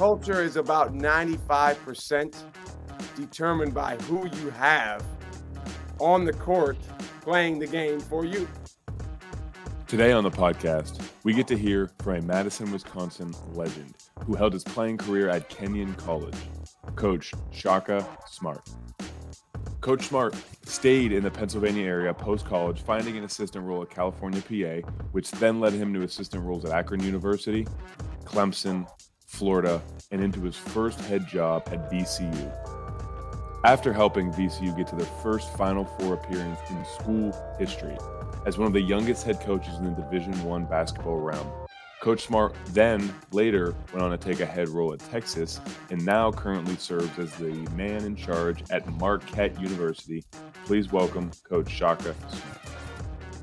culture is about 95% determined by who you have on the court playing the game for you. Today on the podcast, we get to hear from a Madison, Wisconsin legend who held his playing career at Kenyon College, Coach Shaka Smart. Coach Smart stayed in the Pennsylvania area post college, finding an assistant role at California PA, which then led him to assistant roles at Akron University, Clemson, Florida, and into his first head job at VCU. After helping VCU get to their first Final Four appearance in school history, as one of the youngest head coaches in the Division One basketball realm, Coach Smart then later went on to take a head role at Texas and now currently serves as the man in charge at Marquette University. Please welcome Coach Shaka Smart.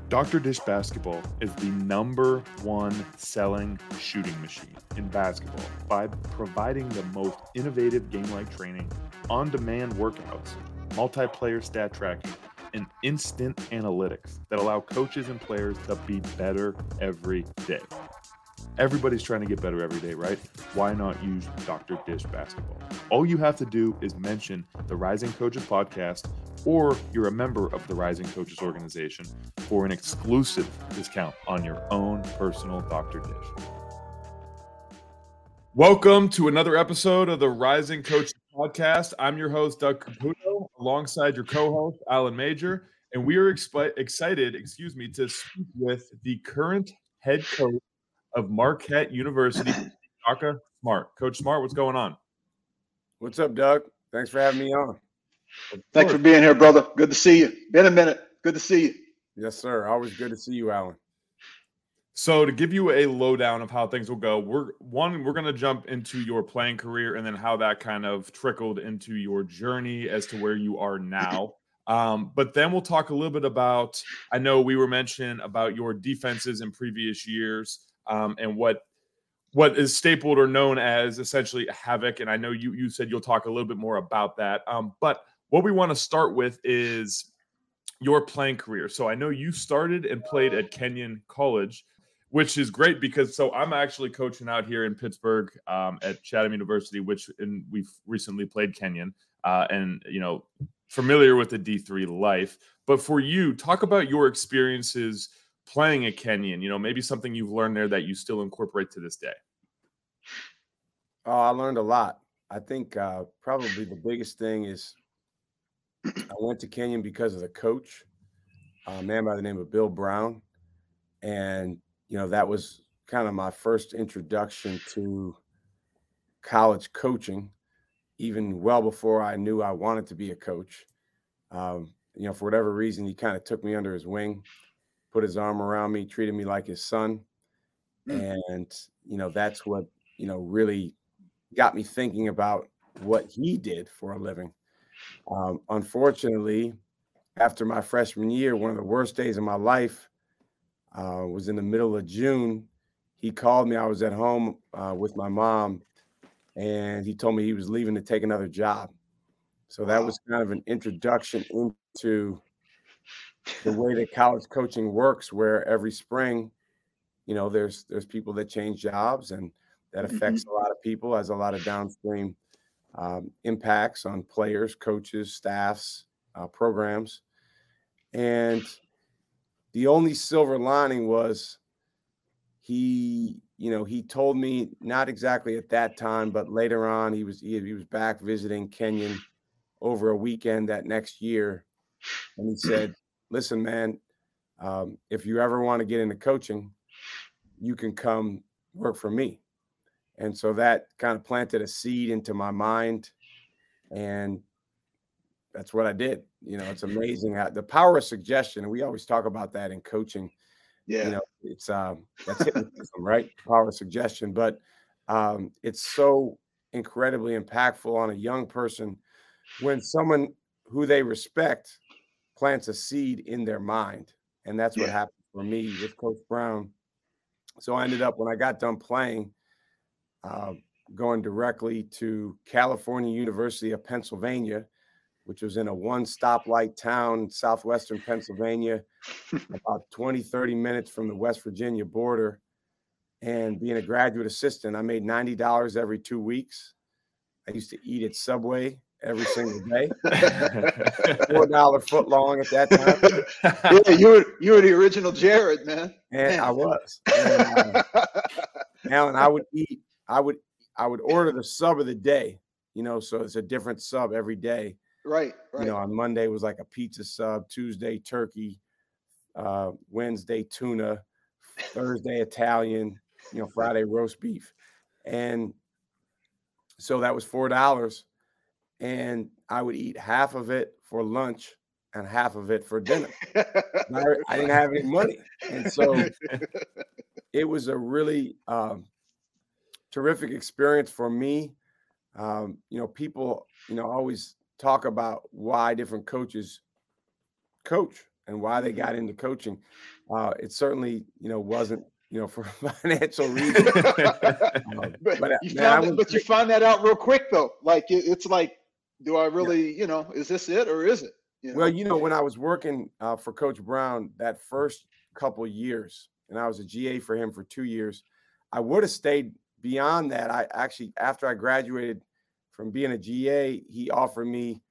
Dr. Dish Basketball is the number one selling shooting machine in basketball by providing the most innovative game like training, on demand workouts, multiplayer stat tracking, and instant analytics that allow coaches and players to be better every day. Everybody's trying to get better every day, right? Why not use Dr. Dish Basketball? All you have to do is mention the Rising Coaches podcast or you're a member of the Rising Coaches organization for an exclusive discount on your own personal Dr. Dish. Welcome to another episode of the Rising Coaches podcast. I'm your host, Doug Caputo, alongside your co host, Alan Major. And we are expi- excited, excuse me, to speak with the current head coach of Marquette University, Shaka Smart. Coach Smart, what's going on? What's up, Doug? Thanks for having me on. Thanks for being here, brother. Good to see you. Been a minute. Good to see you. Yes, sir. Always good to see you, Alan. So to give you a lowdown of how things will go, we're one, we're gonna jump into your playing career and then how that kind of trickled into your journey as to where you are now. Um, but then we'll talk a little bit about. I know we were mentioning about your defenses in previous years um, and what what is stapled or known as essentially havoc. And I know you you said you'll talk a little bit more about that. Um, but what we want to start with is your playing career. So I know you started and played at Kenyon College, which is great because so I'm actually coaching out here in Pittsburgh um, at Chatham University, which and we've recently played Kenyon, uh, and you know familiar with the D3 life. But for you, talk about your experiences playing at Kenyon. You know, maybe something you've learned there that you still incorporate to this day. Oh, I learned a lot. I think uh, probably the biggest thing is I went to Kenyon because of the coach, a man by the name of Bill Brown. And, you know, that was kind of my first introduction to college coaching, even well before I knew I wanted to be a coach. Um, you know, for whatever reason, he kind of took me under his wing, put his arm around me, treated me like his son. Mm. And, you know, that's what, you know, really got me thinking about what he did for a living. Um, unfortunately, after my freshman year, one of the worst days of my life uh, was in the middle of June. He called me. I was at home uh, with my mom, and he told me he was leaving to take another job. So that was kind of an introduction into the way that college coaching works, where every spring, you know, there's there's people that change jobs, and that affects mm-hmm. a lot of people, has a lot of downstream um, impacts on players, coaches, staffs, uh, programs. And the only silver lining was he, you know, he told me not exactly at that time, but later on, he was he, he was back visiting Kenyon over a weekend that next year, and he said, "Listen, man, um, if you ever want to get into coaching, you can come work for me." And so that kind of planted a seed into my mind. And that's what I did. You know, it's amazing how the power of suggestion. we always talk about that in coaching. Yeah. You know, it's um that's hypnotism, right? Power of suggestion. But um, it's so incredibly impactful on a young person when someone who they respect plants a seed in their mind. And that's what happened for me with Coach Brown. So I ended up when I got done playing, uh, going directly to California University of Pennsylvania, which was in a one stoplight town, southwestern Pennsylvania, about 20, 30 minutes from the West Virginia border. and being a graduate assistant, I made ninety dollars every two weeks. I used to eat at Subway every single day. Four dollar foot long at that time. yeah, you were you were the original Jared, man. And man. I was. And, uh, Alan, I would eat. I would I would order the sub of the day. You know, so it's a different sub every day. Right, right. You know, on Monday was like a pizza sub, Tuesday turkey, uh, Wednesday tuna, Thursday Italian, you know, Friday roast beef. And so that was four dollars. And I would eat half of it for lunch and half of it for dinner. I, I, didn't have any money. And so it was a really um, terrific experience for me. Um, you know, people, you know, always talk about why different coaches coach and why they got mm-hmm. into coaching. Uh, it certainly, you know, wasn't, you know, for financial reasons. um, but, but, you man, found, but you find that out real quick though. Like it, it's like, do I really, yeah. you know, is this it or is it? You know? Well, you know, when I was working uh, for Coach Brown that first couple years, and I was a GA for him for two years, I would have stayed beyond that. I actually, after I graduated from being a GA, he offered me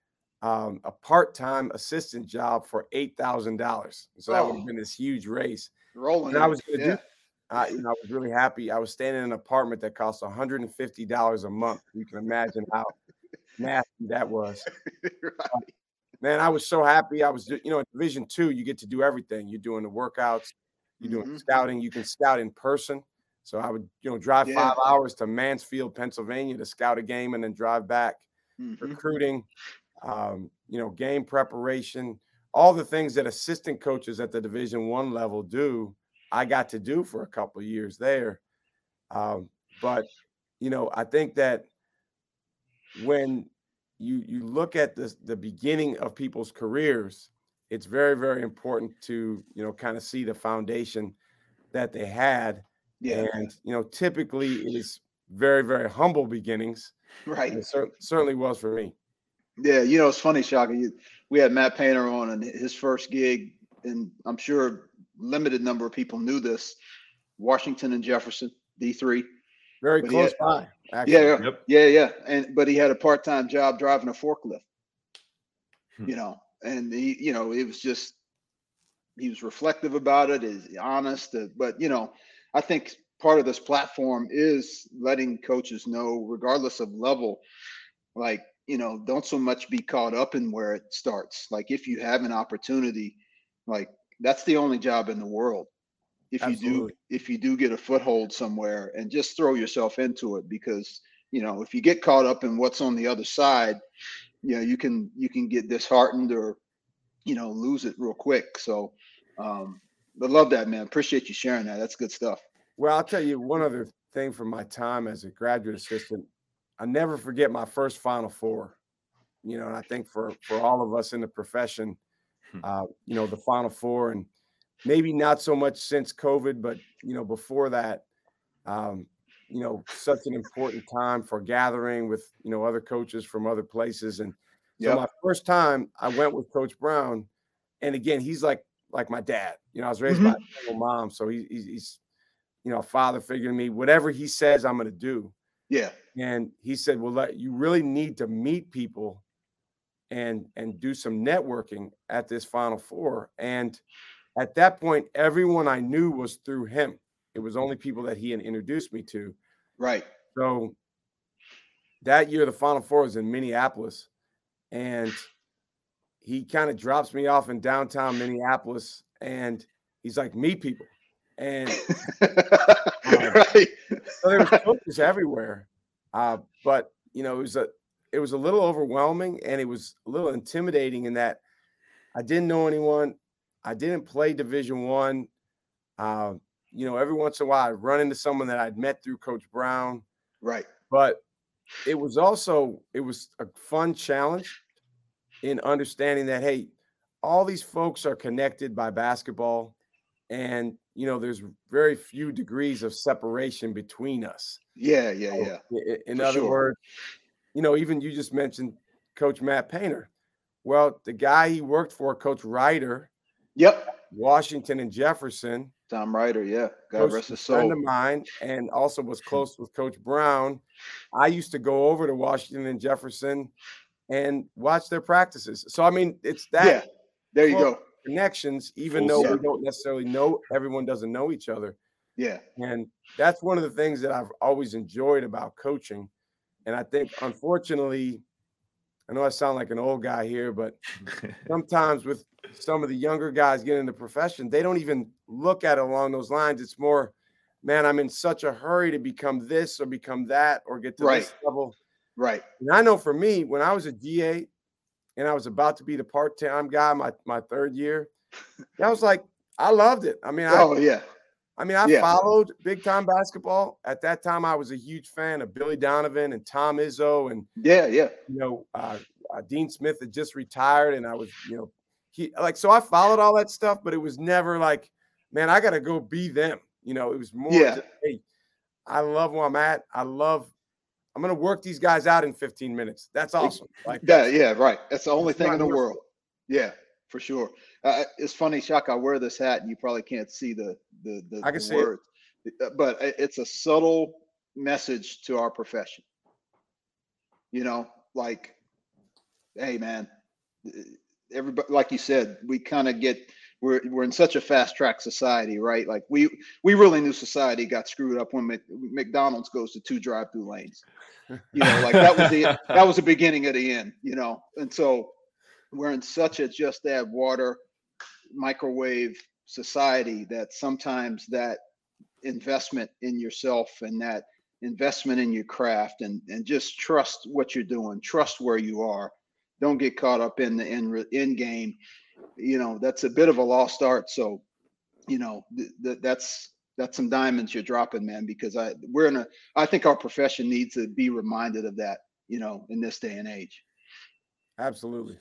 um, a part-time assistant job for eight thousand dollars. So that oh. would have been this huge race. Rolling. And I was going to yeah. do. Uh, you know, I was really happy. I was staying in an apartment that cost one hundred and fifty dollars a month. You can imagine how nasty that was. right. uh, man, I was so happy. I was, you know, in Division Two, you get to do everything. You're doing the workouts, you're doing mm-hmm. scouting. You can scout in person. So I would, you know, drive yeah. five hours to Mansfield, Pennsylvania to scout a game and then drive back. Mm-hmm. Recruiting, um, you know, game preparation, all the things that assistant coaches at the Division One level do. I got to do for a couple of years there. Um, but you know, I think that when you you look at the the beginning of people's careers, it's very very important to you know kind of see the foundation that they had yeah. And, you know, typically it is very, very humble beginnings. Right. It cer- certainly was for me. Yeah. You know, it's funny, Shaka. We had Matt Painter on and his first gig, and I'm sure limited number of people knew this Washington and Jefferson, D3. Very but close had, by. Actually. Yeah. Yep. Yeah. Yeah. And, but he had a part time job driving a forklift, hmm. you know, and he, you know, it was just, he was reflective about it, is honest, uh, but, you know, I think part of this platform is letting coaches know, regardless of level, like, you know, don't so much be caught up in where it starts. Like, if you have an opportunity, like, that's the only job in the world. If Absolutely. you do, if you do get a foothold somewhere, and just throw yourself into it, because you know, if you get caught up in what's on the other side, you know, you can you can get disheartened or, you know, lose it real quick. So, um, I love that, man. Appreciate you sharing that. That's good stuff. Well, I'll tell you one other thing from my time as a graduate assistant. I never forget my first Final Four. You know, and I think for for all of us in the profession, hmm. uh, you know, the Final Four, and maybe not so much since COVID, but you know, before that, um, you know, such an important time for gathering with you know other coaches from other places. And so yep. my first time, I went with Coach Brown, and again, he's like like my dad. You know, I was raised mm-hmm. by a single mom, so he, he's you know father figure to me. Whatever he says, I'm going to do. Yeah. And he said, "Well, let, you really need to meet people and and do some networking at this Final Four." And at that point, everyone I knew was through him. It was only people that he had introduced me to. Right. So that year, the Final Four was in Minneapolis, and he kind of drops me off in downtown Minneapolis and he's like, meet people. And uh, right. so there was coaches everywhere. Uh, but you know, it was a it was a little overwhelming and it was a little intimidating in that I didn't know anyone. I didn't play division one. Uh, you know, every once in a while I'd run into someone that I'd met through Coach Brown. Right. But it was also it was a fun challenge in understanding that hey, all these folks are connected by basketball, and you know there's very few degrees of separation between us. Yeah, yeah, yeah. In, other sure. words, you know, even you just mentioned Coach Matt Painter. Well, the guy he worked for, Coach Ryder. Yep. Washington and Jefferson. Tom Ryder, yeah, God rest his soul. Friend of mine, and also was close with Coach Brown. I used to go over to Washington and Jefferson and watch their practices. So I mean, it's that. Yeah, there you go. Connections, even oh, though we don't necessarily know everyone doesn't know each other. Yeah, and that's one of the things that I've always enjoyed about coaching. And I think, unfortunately, I know I sound like an old guy here, but sometimes with some of the younger guys getting into the profession, they don't even look at it along those lines. It's more, man, I'm in such a hurry to become this or become that or get to right. this level. Right. And I know for me, when I was a GA and I was about to be the part-time guy my, my third year, I was like, I loved it. I mean, oh I, yeah. I mean, I yeah. followed big time basketball. At that time, I was a huge fan of Billy Donovan and Tom Izzo, and yeah, yeah. You know, uh, uh, Dean Smith had just retired, and I was, you know, he like so I followed all that stuff, but it was never like, man, I got to go be them. You know, it was more, yeah. Just, hey, I love where I'm at. I love. I'm gonna work these guys out in 15 minutes. That's awesome. Like, yeah, yeah, right. That's the only thing in the world. Yeah, for sure. Uh, it's funny, Chuck. I wear this hat, and you probably can't see the the the, I can the words, it. Uh, but it's a subtle message to our profession. You know, like, hey, man, everybody, like you said, we kind of get we're we're in such a fast track society, right? Like we we really knew society got screwed up when McDonald's goes to two drive through lanes. You know, like that was the that was the beginning of the end. You know, and so we're in such a just add water microwave society that sometimes that investment in yourself and that investment in your craft and and just trust what you're doing trust where you are don't get caught up in the end, end game you know that's a bit of a lost art so you know th- th- that's that's some diamonds you're dropping man because i we're in a i think our profession needs to be reminded of that you know in this day and age absolutely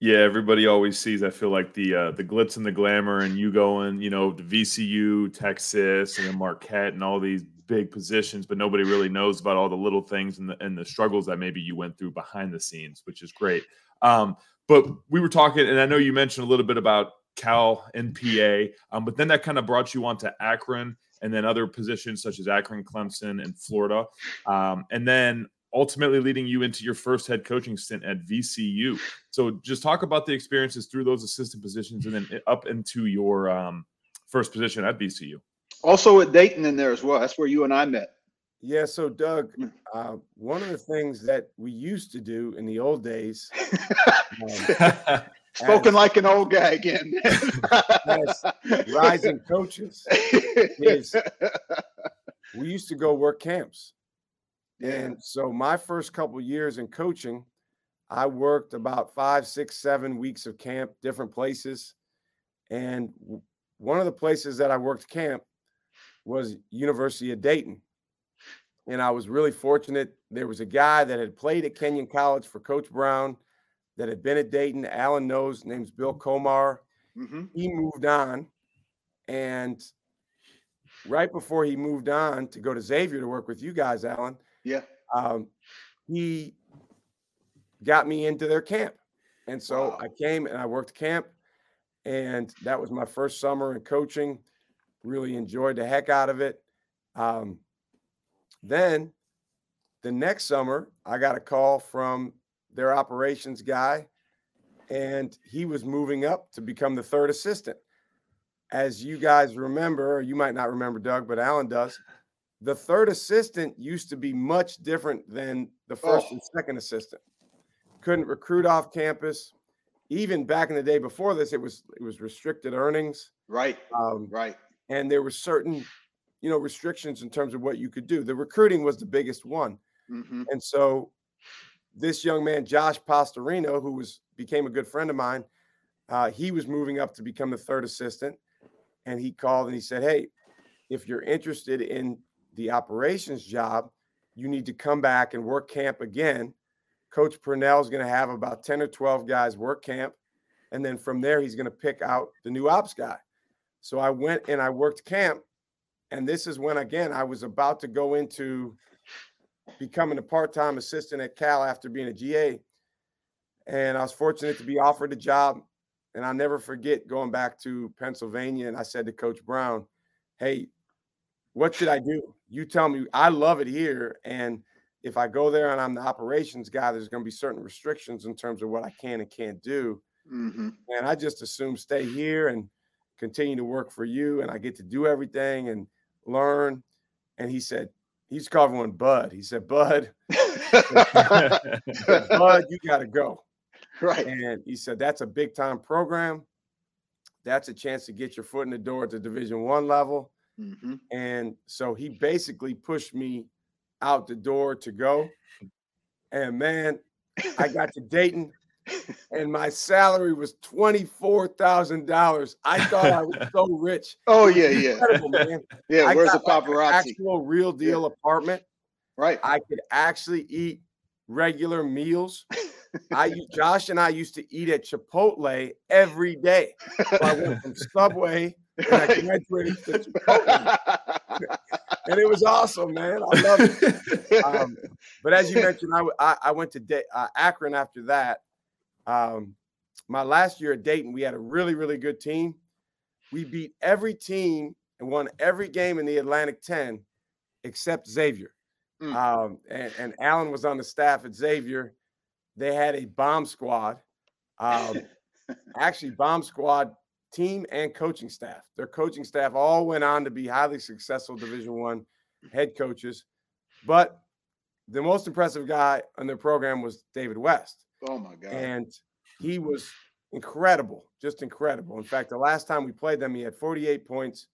yeah, everybody always sees. I feel like the uh, the glitz and the glamour, and you going, you know, the VCU, Texas, and then Marquette, and all these big positions, but nobody really knows about all the little things and the and the struggles that maybe you went through behind the scenes, which is great. Um, but we were talking, and I know you mentioned a little bit about Cal NPA, um, but then that kind of brought you on to Akron, and then other positions such as Akron, Clemson, and Florida, um, and then ultimately leading you into your first head coaching stint at VCU. So just talk about the experiences through those assistant positions and then up into your um, first position at VCU. Also at Dayton in there as well. That's where you and I met. Yeah. So Doug, mm. uh, one of the things that we used to do in the old days. um, Spoken as, like an old guy again. as rising coaches is we used to go work camps. And so my first couple years in coaching, I worked about five, six, seven weeks of camp, different places. And one of the places that I worked camp was University of Dayton. And I was really fortunate. There was a guy that had played at Kenyon College for Coach Brown that had been at Dayton. Alan knows, name's Bill Komar. Mm-hmm. He moved on. And right before he moved on to go to Xavier to work with you guys, Alan, yeah. Um, he got me into their camp. And so wow. I came and I worked camp. And that was my first summer in coaching. Really enjoyed the heck out of it. Um, then the next summer, I got a call from their operations guy, and he was moving up to become the third assistant. As you guys remember, or you might not remember, Doug, but Alan does the third assistant used to be much different than the first oh. and second assistant. Couldn't recruit off campus. Even back in the day before this, it was it was restricted earnings. Right. Um, right. And there were certain, you know, restrictions in terms of what you could do. The recruiting was the biggest one. Mm-hmm. And so this young man, Josh Pastorino, who was became a good friend of mine, uh, he was moving up to become the third assistant. And he called and he said, Hey, if you're interested in the operations job, you need to come back and work camp again. Coach Purnell is going to have about 10 or 12 guys work camp. And then from there, he's going to pick out the new ops guy. So I went and I worked camp. And this is when, again, I was about to go into becoming a part time assistant at Cal after being a GA. And I was fortunate to be offered a job and I'll never forget going back to Pennsylvania. And I said to Coach Brown, Hey, what should I do? You tell me. I love it here. And if I go there and I'm the operations guy, there's going to be certain restrictions in terms of what I can and can't do. Mm-hmm. And I just assume stay here and continue to work for you. And I get to do everything and learn. And he said, he's calling one Bud. He said, Bud, Bud, you got to go. Right. And he said, that's a big time program. That's a chance to get your foot in the door at the division one level. Mm-hmm. And so he basically pushed me out the door to go. And man, I got to Dayton and my salary was $24,000. I thought I was so rich. Oh, yeah, yeah. Man. Yeah, I where's the got, like, an paparazzi? actual real deal apartment. Right. I could actually eat regular meals. I Josh and I used to eat at Chipotle every day. So I went from Subway and I graduated to Chipotle. And it was awesome, man. I love it. Um, but as you mentioned, I I went to Da- uh, Akron after that. Um, my last year at Dayton, we had a really, really good team. We beat every team and won every game in the Atlantic 10 except Xavier. Mm. Um, and, and Alan was on the staff at Xavier. They had a bomb squad. Um, actually, bomb squad team and coaching staff. Their coaching staff all went on to be highly successful Division One head coaches. But the most impressive guy on their program was David West oh my God. and he was incredible, just incredible. In fact, the last time we played them, he had 48 points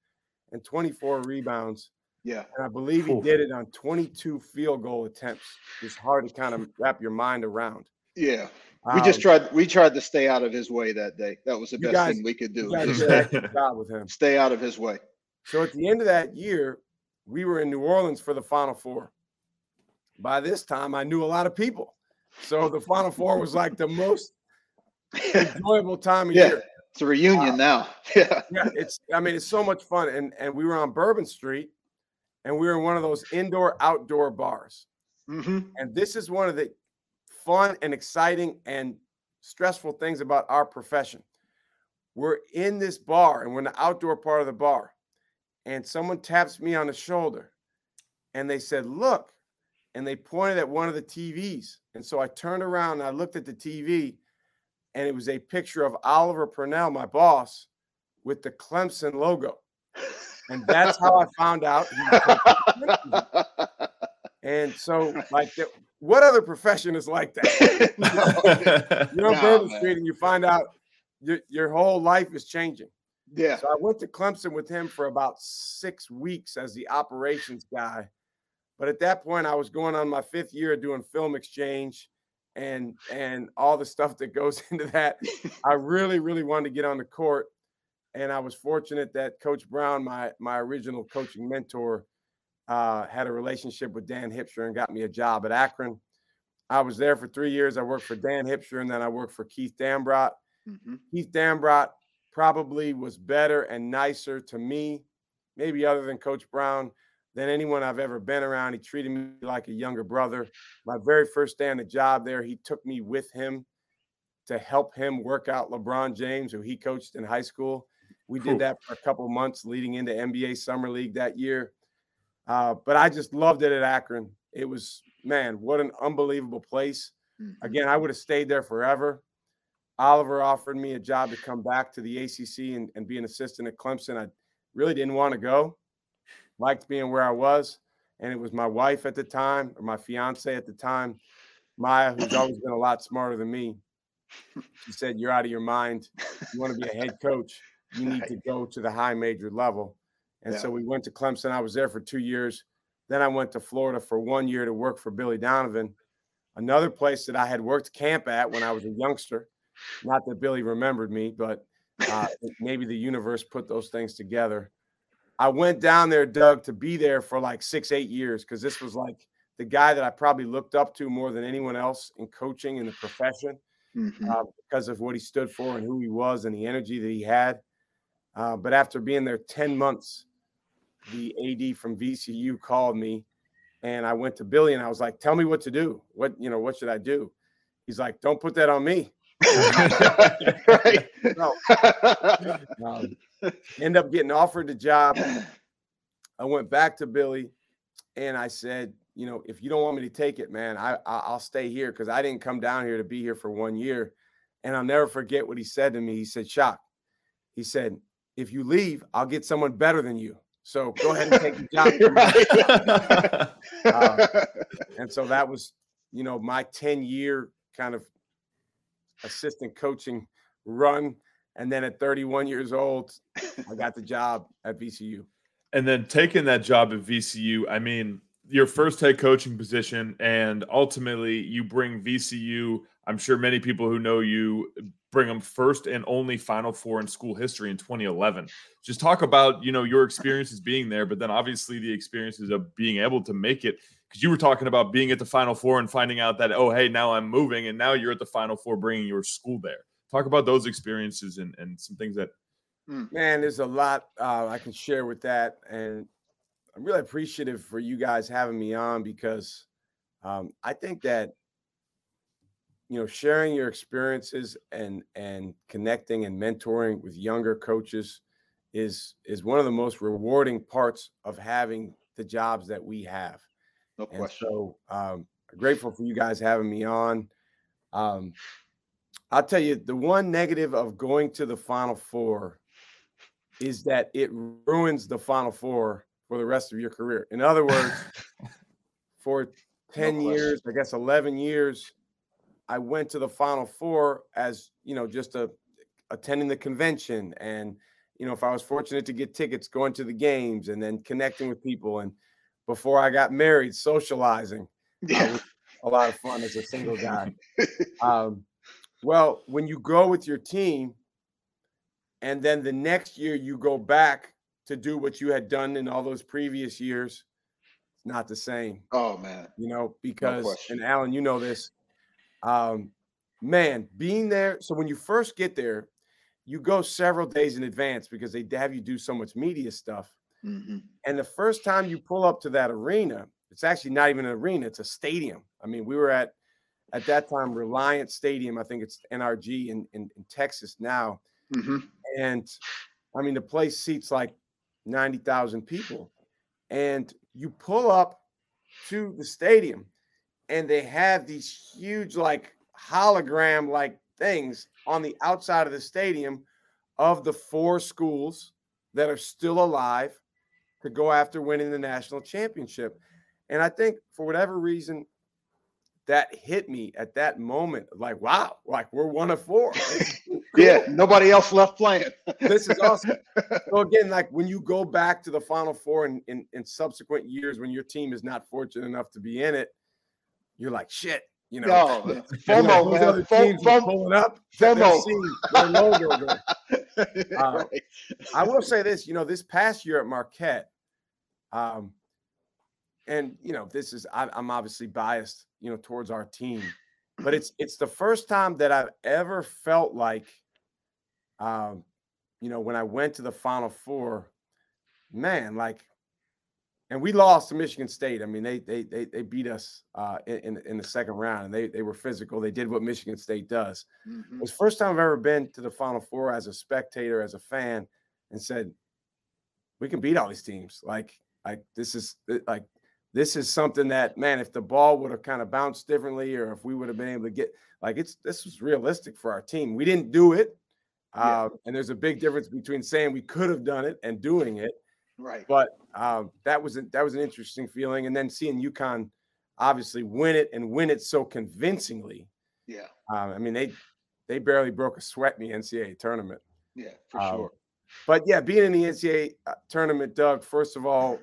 and 24 rebounds, yeah. and I believe he did it on 22 field goal attempts. It's hard to kind of wrap your mind around. Yeah. We just Um, tried we tried to stay out of his way that day. That was the You best guys- thing we could do. you guys Just did a good job with him. stay out of his way. So at the end of that year, we were in New Orleans for the Final Four. By this time, I knew a lot of people, so the Final Four was like the most enjoyable time of Yeah. year. It's a reunion now. Yeah. yeah, it's I mean it's so much fun. And and we were on Bourbon Street and we were in one of those indoor outdoor bars. hmm And this is one of the fun and exciting and stressful things about our profession. We're in this bar and we're in the outdoor part of the bar. And someone taps me on the shoulder and they said, Look, and they pointed at one of the TVs. And so I turned around and I looked at the TV and it was a picture of Oliver Purnell, my boss, with the Clemson logo. And that's how I found out. he was coaching Clemson. And so, like, the- what other profession is like that? You're on Bourbon. Street and you find out your, your whole life is changing. yeah. So I went to Clemson with him for about six weeks as the operations guy. But at that point, I was going on my fifth year doing film exchange and and all the stuff that goes into that. I really, really wanted to get on the court. And I was fortunate that Coach Brown, my my original coaching mentor, uh, had a relationship with Dan Hipsher and got me a job at Akron. I was there for three years. I worked for Dan Hipsher and then I worked for Keith Dambrot. Mhm. Keith Dambrot probably was better and nicer to me, maybe other than Coach Brown, than anyone I've ever been around. He treated me like a younger brother. My very first day on the job there, he took me with him to help him work out LeBron James, who he coached in high school. We Cool. did that for a couple months leading into NBA Summer League that year. Uh, but I just loved it at Akron. It was, man, what an unbelievable place. Mhm. Again, I would have stayed there forever. Oliver offered me a job to come back to the ACC and, and be an assistant at Clemson. I really didn't want to go. Liked being where I was. And it was my wife at the time, or my fiance at the time, Maya, who's always been a lot smarter than me. She said, You're out of your mind. You want to be a head coach. You need to go to the high major level. And so we went to Clemson. I was there for two years. Then I went to Florida for one year to work for Billy Donovan, another place that I had worked camp at when I was a youngster. Not that Billy remembered me, but uh, maybe the universe put those things together. I went down there, Doug, to be there for like six, eight years because this was like the guy that I probably looked up to more than anyone else in coaching in the profession Mhm. uh, because of what he stood for and who he was and the energy that he had. Uh, but after being there 10 months, the AD from VCU called me and I went to Billy and I was like, tell me what to do. What, you know, what should I do? He's like, don't put that on me. Right. no. Um, end up getting offered the job. I went back to Billy and I said, you know, if you don't want me to take it, man, I, I will stay here because I didn't come down here to be here for one year. And I'll never forget what he said to me. He said, "Shock." He said, "If you leave, I'll get someone better than you. So go ahead and take the job." uh, and so that was, you know, my ten year kind of assistant coaching run. And then at 31 years old, I got the job at VCU. And then taking that job at VCU, I mean, your first head coaching position, and ultimately you bring VCU. I'm sure many people who know you bring them first and only Final Four in school history in 2011. Just talk about you know your experiences being there, but then obviously the experiences of being able to make it. Because you were talking about being at the Final Four and finding out that oh hey now I'm moving, and now you're at the Final Four bringing your school there. Talk about those experiences and and some things that. Hmm. Man, there's a lot uh, I can share with that, and I'm really appreciative for you guys having me on because um, I think that you know sharing your experiences and and connecting and mentoring with younger coaches is is one of the most rewarding parts of having the jobs that we have. No question. And so um, grateful for you guys having me on. Um, I'll tell you the one negative of going to the Final Four is that it ruins the Final Four for the rest of your career. In other words, for 10 no years, I guess 11 years, I went to the Final Four as, you know, just a attending the convention and you know, if I was fortunate to get tickets, going to the games and then connecting with people. And before I got married, socializing. Yeah. A lot of fun as a single guy. um, well, when you go with your team and then the next year you go back to do what you had done in all those previous years, it's not the same. Oh man. You know, because no and Alan, you know this. Um, man, being there. So when you first get there, you go several days in advance because they have you do so much media stuff. Mm-hmm. And the first time you pull up to that arena, it's actually not even an arena, it's a stadium. I mean, we were at at that time Reliant Stadium, I think it's NRG in, in, in Texas now. Mm-hmm. And I mean, the place seats like 90,000 people. And you pull up to the stadium and they have these huge, like hologram like things on the outside of the stadium of the four schools that are still alive to go after winning the national championship. And I think for whatever reason, that hit me at that moment. Like, wow, like we're one of four. Cool. Yeah, nobody else left playing. this is awesome. So again, like when you go back to the Final Four in, in, in subsequent years, when your team is not fortunate enough to be in it, you're like, shit. You know, no, FOMO, man. Other teams FOMO, pulling up. FOMO. logo uh, right. I will say this. You know, this past year at Marquette, um, and you know, this is I, I'm obviously biased, you know, towards our team, but it's it's the first time that I've ever felt like um, you know, when I went to the Final Four, man, like, and we lost to Michigan State. I mean, they they they, they beat us uh, in in the second round, and they they were physical. They did what Michigan State does. Mm-hmm. It was the first time I've ever been to the Final Four as a spectator, as a fan, and said, we can beat all these teams. Like, like this is like this is something that man, if the ball would have kind of bounced differently, or if we would have been able to get like it's this was realistic for our team. We didn't do it. Yeah. Uh, and there's a big difference between saying we could have done it and doing it. Right. But um, that was a, that was an interesting feeling, and then seeing UConn obviously win it and win it so convincingly. Yeah. Um, I mean they they barely broke a sweat in the NCAA tournament. Yeah, for um, sure. But yeah, being in the NCAA uh, tournament, Doug. First of all,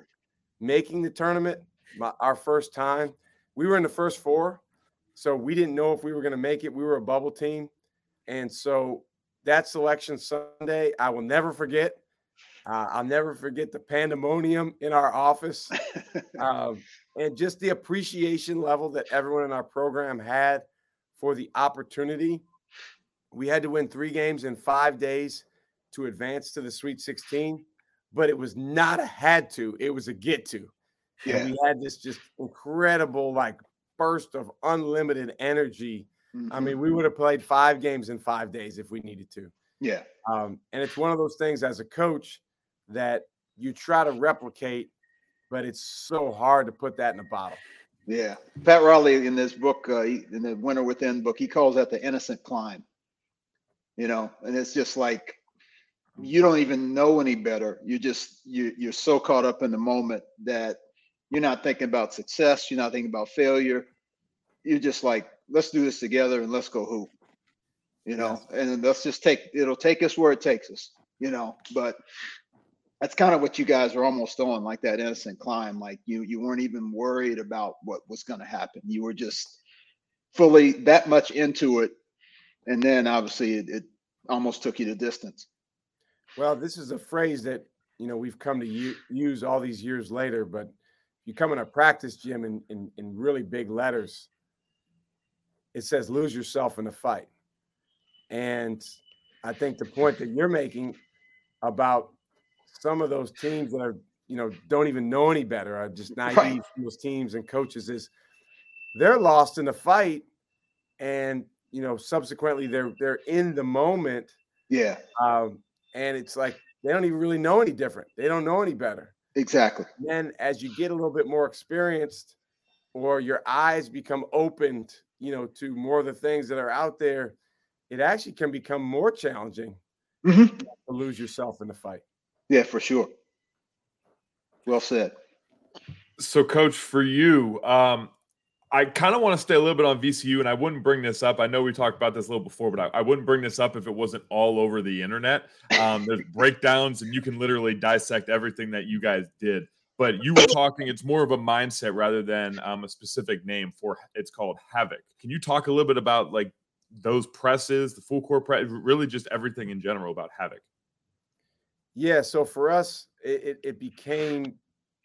making the tournament, my, our first time, we were in the first four, so we didn't know if we were going to make it. We were a bubble team, and so that selection Sunday, I will never forget. Uh, I'll never forget the pandemonium in our office um, and just the appreciation level that everyone in our program had for the opportunity. We had to win three games in five days to advance to the Sweet 16, but it was not a had to, it was a get to. Yeah. And we had this just incredible, like, burst of unlimited energy I mean, we would have played five games in five days if we needed to. Yeah. Um, and it's one of those things as a coach that you try to replicate, but it's so hard to put that in a bottle. Yeah. Pat Riley in this book, uh, he, in the Winner Within book, he calls that the innocent climb. You know, and it's just like you don't even know any better. You just you you're so caught up in the moment that you're not thinking about success. You're not thinking about failure. You're just like, let's do this together and let's go hoop. You know, and let's just take it'll take us where it takes us. You know, but that's kind of what you guys are almost on, like that innocent climb. Like you you weren't even worried about what was going to happen. You were just fully that much into it, and then obviously it, it almost took you to distance. Well, this is a phrase that you know we've come to u- use all these years later, but you come in a practice gym in, in, in really big letters, it says lose yourself in the fight. And I think the point that you're making about some of those teams that are, you know, don't even know any better, are just naive right. those teams and coaches is they're lost in the fight and you know subsequently they're they're in the moment. Yeah. Um, and it's like they don't even really know any different. They don't know any better. Exactly. Then as you get a little bit more experienced or your eyes become opened, you know, to more of the things that are out there, it actually can become more challenging mm-hmm. to lose yourself in the fight. Yeah, for sure. Well said. So, coach, for you, um, I kind of want to stay a little bit on VCU, and I wouldn't bring this up. I know we talked about this a little before, but I, I wouldn't bring this up if it wasn't all over the internet. Um, there's breakdowns, and you can literally dissect everything that you guys did. But you were talking; it's more of a mindset rather than um, a specific name for. It's called Havoc. Can you talk a little bit about like those presses, the full court press, really just everything in general about Havoc? Yeah. So for us, it, it, it became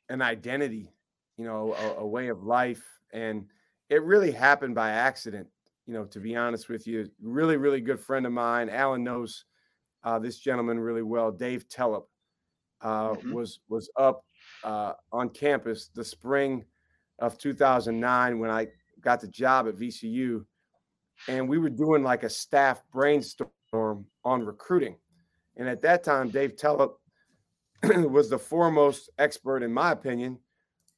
an identity, you know, a, a way of life, and it really happened by accident. You know, to be honest with you, really, really good friend of mine. Alan knows uh, this gentleman really well. Dave Telep uh, mm-hmm. was was up uh, on campus the spring of 2009 when I got the job at VCU, and we were doing like a staff brainstorm on recruiting. And at that time, Dave Telep was the foremost expert, in my opinion,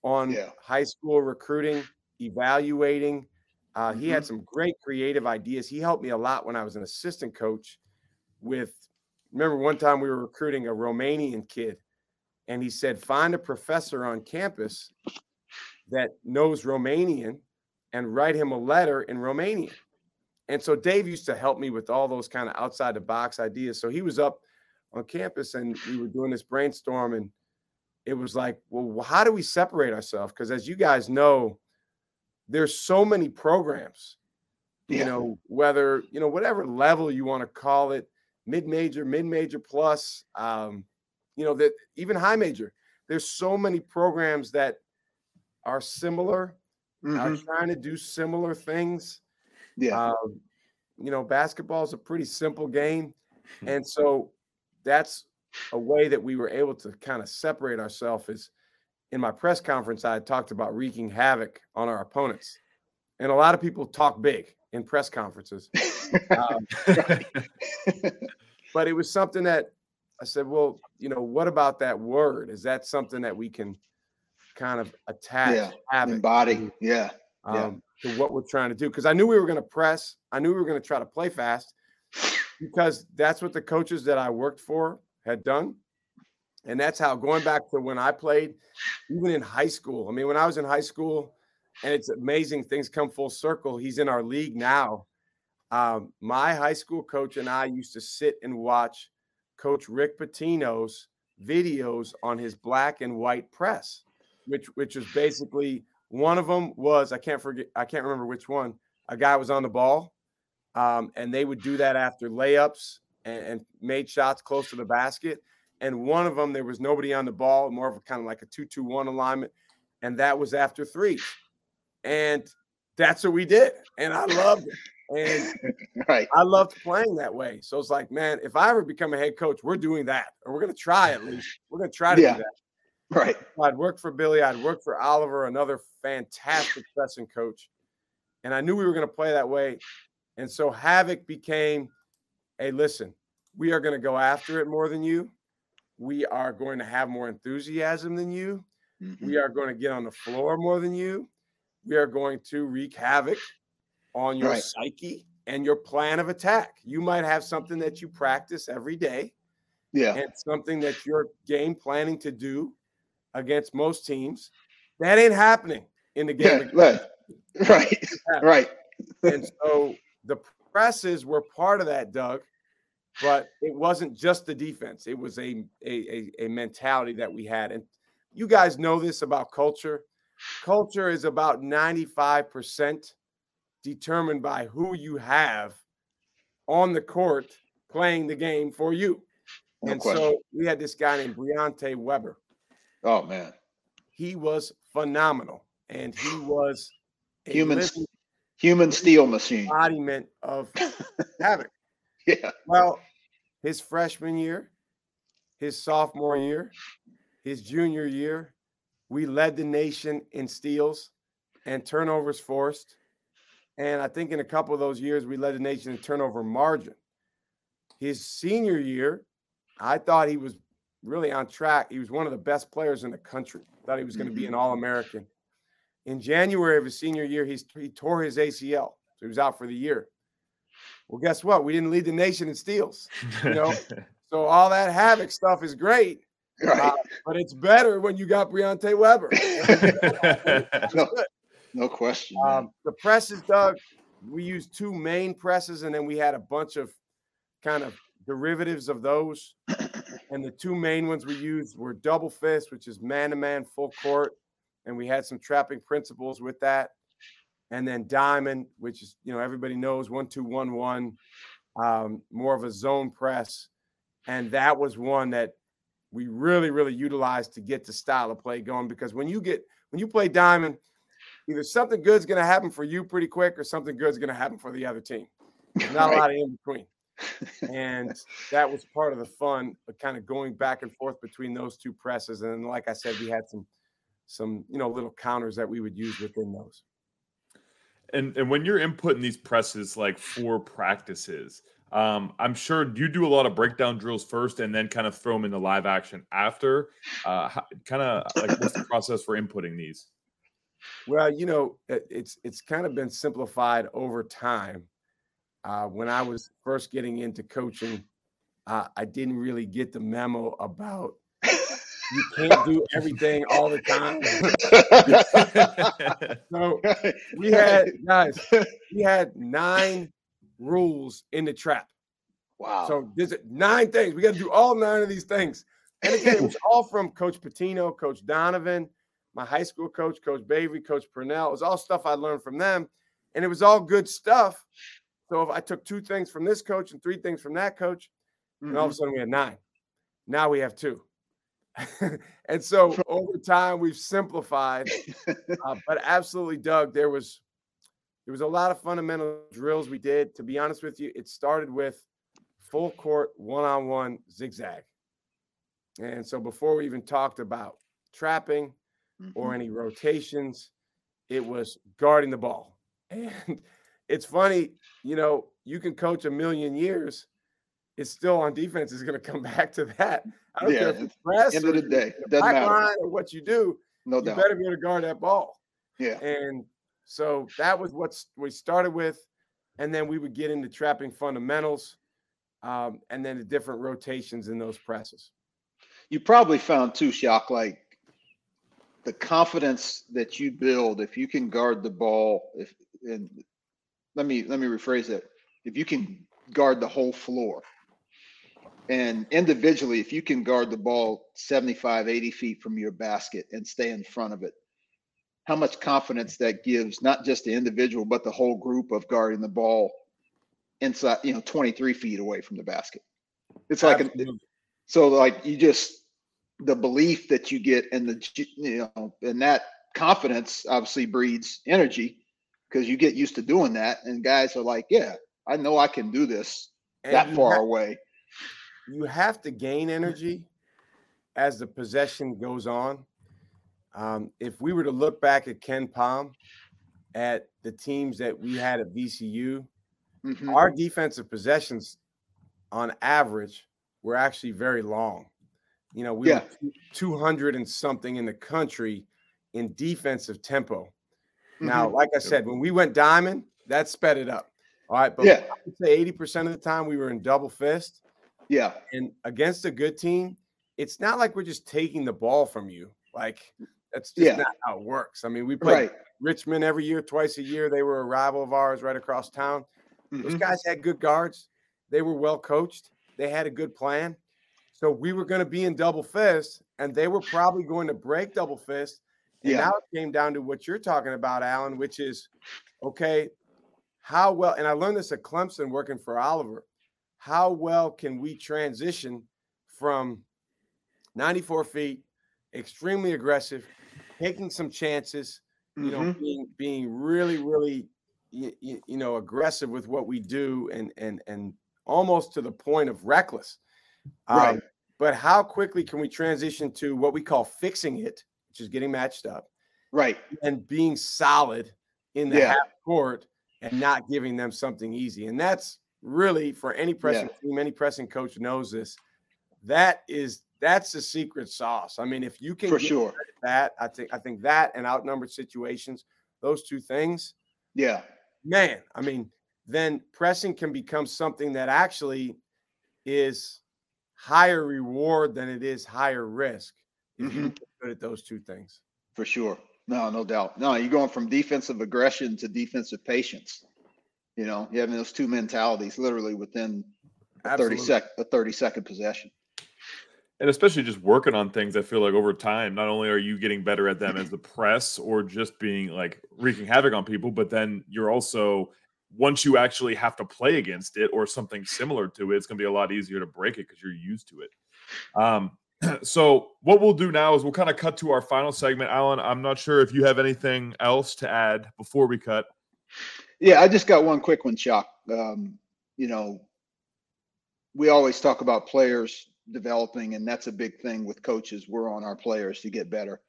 on yeah. high school recruiting evaluating. Uh, he had mm-hmm. some great creative ideas. He helped me a lot when I was an assistant coach. With remember one time we were recruiting a Romanian kid, and he said, "Find a professor on campus that knows Romanian, and write him a letter in Romanian." And so Dave used to help me with all those kind of outside the box ideas. So he was up on campus, and we were doing this brainstorm, and it was like, well, how do we separate ourselves? Because as you guys know, there's so many programs you know whether you know whatever level you want to call it mid-major mid-major plus um you know that even high major there's so many programs that are similar mm-hmm. are trying to do similar things yeah um, you know basketball is a pretty simple game and so that's a way that we were able to kind of separate ourselves is in my press conference, I talked about wreaking havoc on our opponents. And a lot of people talk big in press conferences. um, but it was something that I said, well, you know, what about that word? Is that something that we can kind of attach, yeah, havoc embody, yeah, um, yeah, to what we're trying to do? Because I knew we were going to press. I knew we were going to try to play fast because that's what the coaches that I worked for had done. And that's how going back to when I played, even in high school. I mean, when I was in high school, and it's amazing things come full circle. He's in our league now. Um, my high school coach and I used to sit and watch Coach Rick Pitino's videos on his black and white press, which which was basically one of them was I can't forget I can't remember which one. A guy was on the ball, um, and they would do that after layups and, and made shots close to the basket and one of them there was nobody on the ball, more of a kind of like a two-two-one alignment, and that was after three, and that's what we did, and I loved it. And right. I loved playing that way. So it's like, man, if I ever become a head coach, we're doing that, or we're gonna try at least. We're gonna try to yeah. do that. Right. I'd work for Billy. I'd work for Oliver, another fantastic pressing coach, and I knew we were gonna play that way. And so Havoc became, hey, listen, we are going to go after it more than you. We are going to have more enthusiasm than you. Mm-hmm. We are going to get on the floor more than you. We are going to wreak havoc on your right. psyche and your plan of attack. You might have something that you practice every day. Yeah. And something that you're game planning to do against most teams. That ain't happening in the game. Yeah, right. Right. Right. and so the presses were part of that, Doug, but it wasn't just the defense. It was a, a, a, mentality that we had. And you guys know this about culture. Culture is about 95% determined by who you have on the court playing the game for you. No and question. so we had this guy named Briante Weber. Oh man. He was phenomenal. And he was human human steel machine. Embodiment of havoc. Yeah. Well, his freshman year, his sophomore year, his junior year, we led the nation in steals and turnovers forced. And I think in a couple of those years, we led the nation in turnover margin. His senior year, I thought he was really on track. He was one of the best players in the country. Thought he was going to be an mm-hmm. All American. In January of his senior year, he's, he tore his ACL. So he was out for the year. Well, guess what? We didn't lead the nation in steals. You know, so all that havoc stuff is great, right? Uh, but it's better when you got Briante Weber. no, no, question. Um, the presses, Doug. We used two main presses, and then we had a bunch of kind of derivatives of those. and the two main ones we used were double fist, which is man-to-man full court, and we had some trapping principles with that and then diamond, which is you know everybody knows one two one one, um, more of a zone press, and that was one that we really really utilized to get the style of play going because when you get when you play diamond, either something good's going to happen for you pretty quick or something good's going to happen for the other team. There's not right. a lot of in between. and that was part of the fun, but kind of going back and forth between those two presses. And like I said, we had some some you know little counters that we would use within those. And and when you're inputting these presses like for practices, um, I'm sure you do a lot of breakdown drills first and then kind of throw them into live action after. Uh, kind of like what's the process for inputting these? Well, you know, it's it's kind of been simplified over time. Uh, when I was first getting into coaching, uh, I didn't really get the memo about you can't do everything all the time. so we had guys, we had nine rules in the trap. Wow. So there's nine things. We got to do all nine of these things. And again, it was all from Coach Pitino, Coach Donovan, my high school coach, Coach Bavry, Coach Purnell. It was all stuff I learned from them. And it was all good stuff. So if I took two things from this coach and three things from that coach, mm-hmm. and all of a mm-hmm. sudden we had nine. Now we have two. and so over time we've simplified, uh, but absolutely, Doug, there was there was a lot of fundamental drills we did. To be honest with you, it started with full court one-on-one zigzag, and so before we even talked about trapping mm-hmm. or any rotations, it was guarding the ball. And it's funny, you know, you can coach a million years it's still on defense is going to come back to that. I don't yeah, care if it's press end of the day, doesn't matter or what you do. No you doubt. better be able to guard that ball. Yeah. And so that was what we started with, and then we would get into trapping fundamentals, um, and then the different rotations in those presses. You probably found too, Shock, like the confidence that you build if you can guard the ball. If and let me let me rephrase it. If you can guard the whole floor and individually, if you can guard the ball 75, 80 feet from your basket and stay in front of it, how much confidence that gives not just the individual, but the whole group of guarding the ball inside, you know, 23 feet away from the basket. It's like, a, so like you just, the belief that you get and the, you know, and that confidence obviously breeds energy because you get used to doing that. And guys are like, yeah, I know I can do this and that far have, away you have to gain energy as the possession goes on. Um, if we were to look back at KenPom, at the teams that we had at VCU, mm-hmm. our defensive possessions on average were actually very long. You know, we yeah. were 200 and something in the country in defensive tempo. Mm-hmm. Now, like I said, when we went diamond, that sped it up. All right. But yeah. I would say 80% of the time we were in double fist. Yeah. And against a good team, it's not like we're just taking the ball from you. Like that's just yeah. not how it works. I mean, we play right. Richmond every year, twice a year. They were a rival of ours right across town. Mm-hmm. Those guys had good guards. They were well coached. They had a good plan. So we were going to be in double fist, and they were probably going to break double fist. And yeah. now it came down to what you're talking about, Alan, which is okay, how well, and I learned this at Clemson working for Oliver. How well can we transition from 94 feet, extremely aggressive, taking some chances, you mm-hmm. know, being being really, really, you, you, know, aggressive with what we do, and and and almost to the point of reckless. Right. Um, but how quickly can we transition to what we call fixing it, which is getting matched up, right, and being solid in the yeah. half court and not giving them something easy, and that's really for any pressing yeah. team, any pressing coach knows this. That is that's the secret sauce. I mean, if you can for sure that, I think I think that and outnumbered situations, those two things, yeah, man. I mean, then pressing can become something that actually is higher reward than it is higher risk if mm-hmm. good at those two things. For sure. No, no doubt. No, you're going from defensive aggression to defensive patience. You know, you having those two mentalities literally within a 30 sec a 30 second possession. And especially just working on things i feel like over time not only are you getting better at them as the press or just being like wreaking havoc on people but then you're also once you actually have to play against it or something similar to it it's going to be a lot easier to break it because you're used to it. Um, so what we'll do now is we'll kind of cut to our final segment. Alan i'm not sure if you have anything else to add before we cut yeah i just got one quick one chuck um, you know we always talk about players developing, and that's a big thing with coaches. We're on our players to get better.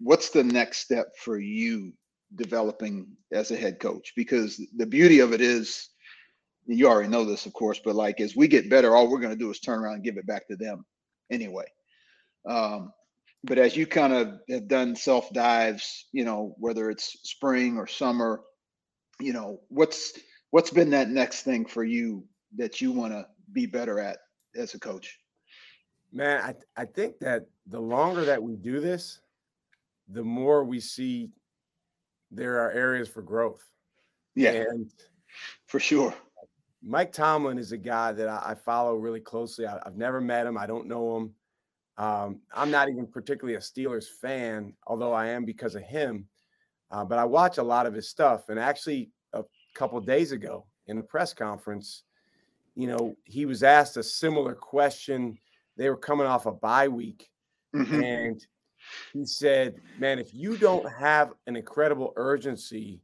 What's the next step for you developing as a head coach? Because the beauty of it is, you already know this, of course, but like as we get better, all we're going to do is turn around and give it back to them anyway. Um, but as you kind of have done self dives, you know, whether it's spring or summer, you know, what's what's been that next thing for you that you want to be better at as a coach? Man, I, I think that the longer that we do this, the more we see there are areas for growth. Yeah. And for sure. Mike Tomlin is a guy that I, I follow really closely. I, have never met him. I don't know him. Um, I'm not even particularly a Steelers fan, although I am because of him. Uh, but I watch a lot of his stuff. And actually, a couple days ago in a press conference, you know, he was asked a similar question. They were coming off a bye week, mm-hmm. and he said, "Man, if you don't have an incredible urgency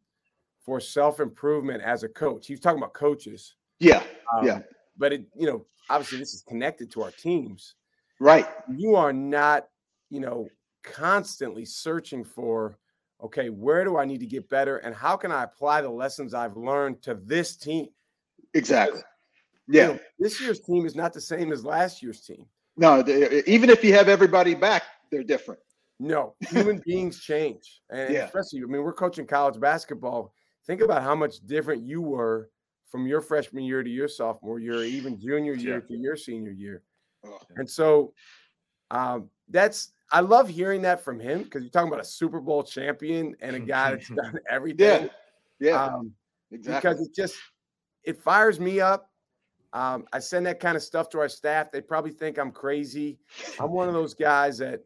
for self improvement as a coach, he was talking about coaches. Yeah, um, yeah. But it, you know, obviously this is connected to our teams, right? You are not, you know, constantly searching for." Okay, where do I need to get better? And how can I apply the lessons I've learned to this team? Exactly. Yeah. You know, this year's team is not the same as last year's team. No, they, even if you have everybody back, they're different. No, human beings change. And yeah. especially, I mean, we're coaching college basketball. Think about how much different you were from your freshman year to your sophomore year, even junior year yeah. to your senior year. Oh. And so um, that's I love hearing that from him because you're talking about a Super Bowl champion and a guy that's done everything. Yeah, yeah, um, exactly. Because it just it fires me up um, I send that kind of stuff to our staff. They probably think I'm crazy. I'm one of those guys that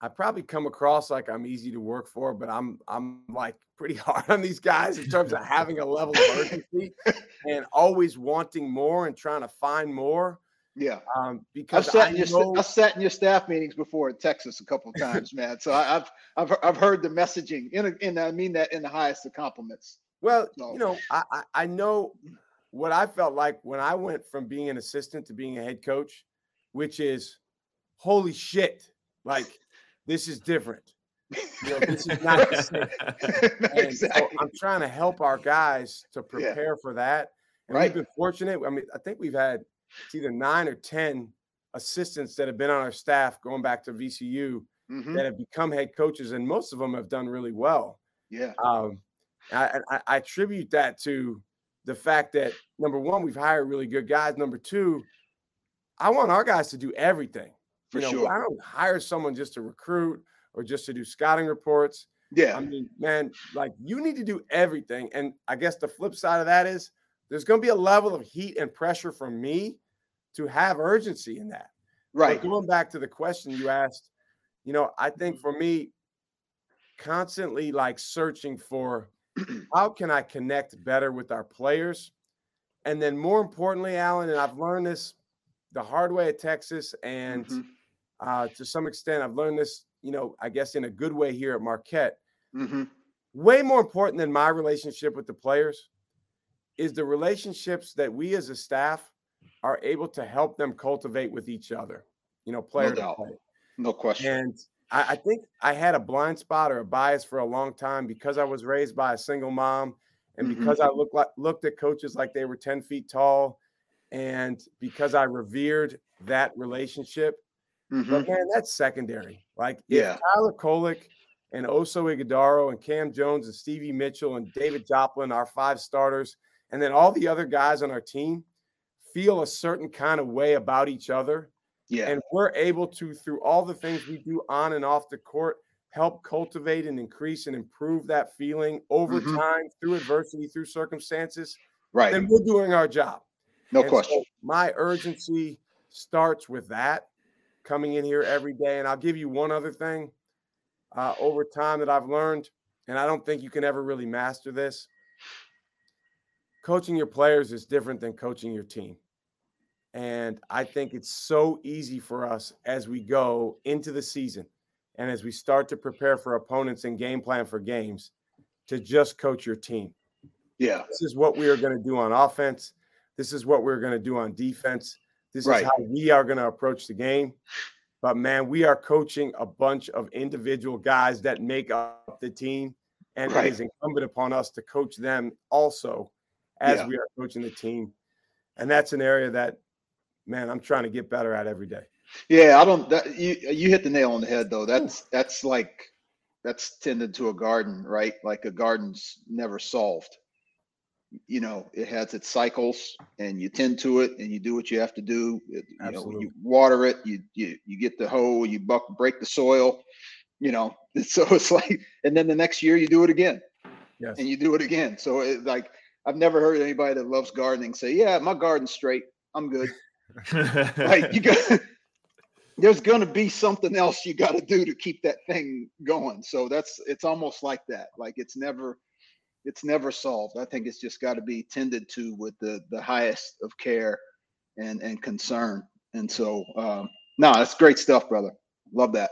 I probably come across like I'm easy to work for, but I'm I'm like pretty hard on these guys in terms of having a level of urgency and always wanting more and trying to find more. Yeah, um, because I've sat, in your, I've sat in your staff meetings before in Texas a couple of times, man. So I, have I've I've heard the messaging, and and I mean that in the highest of compliments. Well, so. you know, I I know what I felt like when I went from being an assistant to being a head coach, which is holy shit, like this is different. You know, this is not the same. And exactly. so I'm trying to help our guys to prepare for that. And Right. we've been fortunate. I mean, I think we've had it's either nine or 10 assistants that have been on our staff going back to VCU Mhm. that have become head coaches, and most of them have done really well. Yeah. Um, I, I, I attribute that to the fact that number one, we've hired really good guys. Number two, I want our guys to do everything. For you know, sure. I don't hire someone just to recruit or just to do scouting reports. Yeah. I mean, man, like you need to do everything. And I guess the flip side of that is there's going to be a level of heat and pressure from me to have urgency in that. But right. going back to the question you asked, you know, I think for me, constantly like searching for how can I connect better with our players? And then more importantly, Alan, and I've learned this the hard way at Texas, and Mhm. uh, to some extent, I've learned this, you know, I guess in a good way here at Marquette. Mhm. Way more important than my relationship with the players is the relationships that we as a staff are able to help them cultivate with each other, you know, player to doubt. player. No question. And I, I think I had a blind spot or a bias for a long time because I was raised by a single mom and Mhm. because I looked like looked at coaches like they were 10 feet tall and because I revered that relationship. Mhm. But man, that's secondary. Like if Yeah. Tyler Kolek and Oso Ighodaro and Cam Jones and Stevie Mitchell and David Joplin, our five starters, and then all the other guys on our team feel a certain kind of way about each other Yeah. and we're able to through all the things we do on and off the court help cultivate and increase and improve that feeling over Mhm. time through adversity through circumstances right. then we're doing our job No And so question. my urgency starts with that coming in here every day and i'll give you one other thing uh, over time that i've learned and i don't think you can ever really master this coaching your players is different than coaching your team and I think it's so easy for us as we go into the season and as we start to prepare for opponents and game plan for games to just coach your team. Yeah. This is what we are going to do on offense. This is what we're going to do on defense. This Right. is how we are going to approach the game. But man, we are coaching a bunch of individual guys that make up the team. And Right. it is incumbent upon us to coach them also as Yeah. we are coaching the team. And that's an area that man, I'm trying to get better at every day. Yeah, I don't. That, you you hit the nail on the head though. That's that's like that's tended to a garden, right? Like a garden's never solved. You know, it has its cycles, and you tend to it, and you do what you have to do. It- you know, you water it, you you you get the hoe, you buck break the soil. You know, so it's like, and then the next year you do it again, Yes. and you do it again. So it like I've never heard anybody that loves gardening say, "Yeah, my garden's straight. I'm good." Like you got there's going to be something else you got to do to keep that thing going. So that's it's almost like that. Like it's never it's never solved. I think it's just got to be tended to with the the highest of care and and concern. And so um no that's great stuff brother. Love that.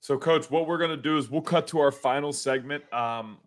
So, coach, what we're going to do is we'll cut to our final segment. Um,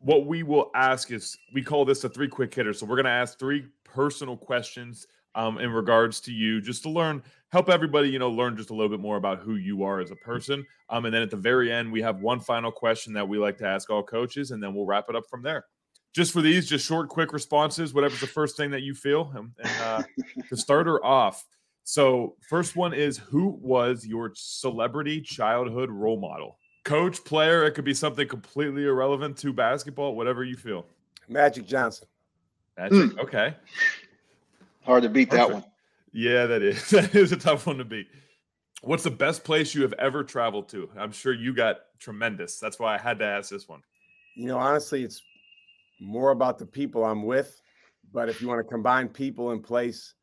what we will ask is we call this a three quick hitter. So, we're going to ask three personal questions um, in regards to you, just to learn, help everybody, you know, learn just a little bit more about who you are as a person. Um, and then at the very end, we have one final question that we like to ask all coaches, and then we'll wrap it up from there. Just for these, just short, quick responses, whatever's the first thing that you feel. And, and uh, to start her off, so, first one is who was your celebrity childhood role model? Coach, player, it could be something completely irrelevant to basketball, whatever you feel. Magic Johnson. Magic. Okay. Hard to beat that one Yeah, that is. That is a tough one to beat. What's the best place you have ever traveled to? I'm sure you got tremendous. That's why I had to ask this one. You know, honestly, it's more about the people I'm with. But if you want to combine people and place,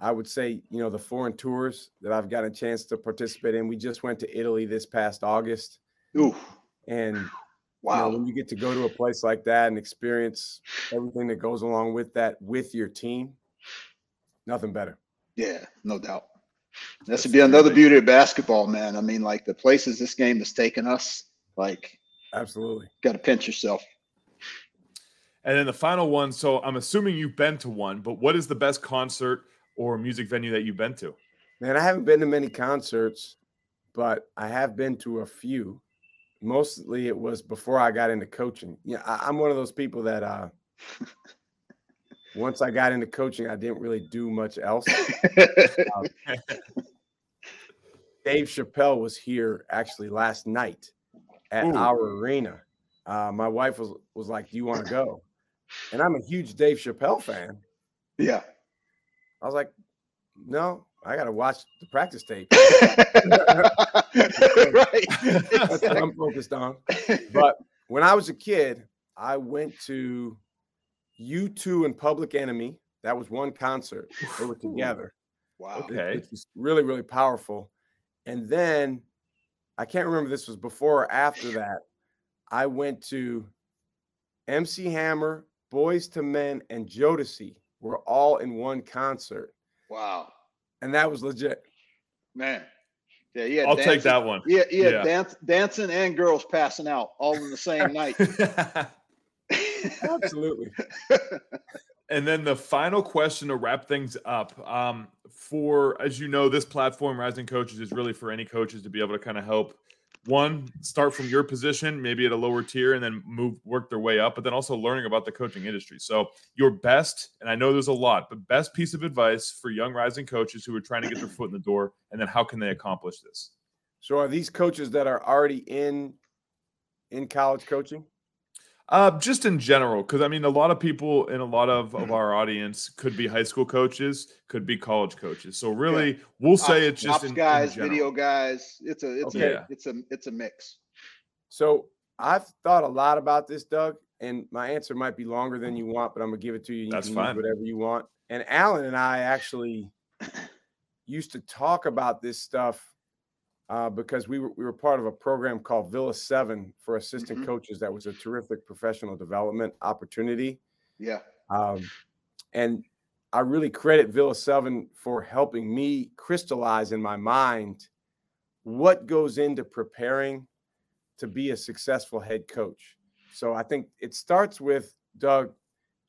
I would say, you know, the foreign tours that I've got a chance to participate in. We just went to Italy this past August. Ooh, And you know, wow when you get to go to a place like that and experience everything that goes along with that with your team, nothing better. yeah no doubt that That's should be another beauty of basketball man i mean like the places this game has taken us like Absolutely. got to pinch yourself And then the final one. So I'm assuming you've been to one, but what is the best concert or music venue that you've been to? Man, I haven't been to many concerts, but I have been to a few. mostly it was before I got into coaching. Yeah, I, am one of those people that uh, once I got into coaching, I didn't really do much else. um, Dave Chappelle was here actually last night at Ooh. our arena. Uh, my wife was was like, "Do you want to go?" And I'm a huge Dave Chappelle fan. Yeah. I was like, "No, I got to watch the practice tape." right. That's what I'm focused on. But when I was a kid, I went to U2 and Public Enemy. That was one concert. They were together. Wow. Okay. It, was really, really powerful. And then I can't remember this was before or after that. I went to MC Hammer, Boyz II Men, and Jodeci were all in one concert. Wow. And that was legit. Man. Yeah, yeah. I'll dancing, take that one. Yeah, yeah, yeah. Dance, dancing and girls passing out all in the same night. Absolutely. and then the final question to wrap things up. Um, for as you know, this platform, Rising Coaches, is really for any coaches to be able to kind of help one start from your position, maybe at a lower tier, and then move work their way up, but then also learning about the coaching industry. So your best, and I know there's a lot, but best piece of advice for young rising coaches who are trying to get their foot in the door, and then how can they accomplish this? So are these coaches that are already in in college coaching? Uh, just in general, because I mean, a lot of people in a lot of, of our audience could be high school coaches, could be college coaches. So really, yeah. we'll say it's just in, guys, in video guys. It's a it's okay. a it's a it's a mix. So I've thought a lot about this, Doug, and my answer might be longer than you want, but I'm gonna give it to you. you That's fine. whatever you want. And Alan and I actually used to talk about this stuff uh, because we were we were part of a program called Villa Seven for assistant mm-hmm. coaches. That was a terrific professional development opportunity. Yeah. Um, and I really credit Villa Seven for helping me crystallize in my mind what goes into preparing to be a successful head coach. So I think it starts with Doug,